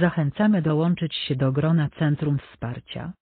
Zachęcamy dołączyć się do grona Centrum Wsparcia.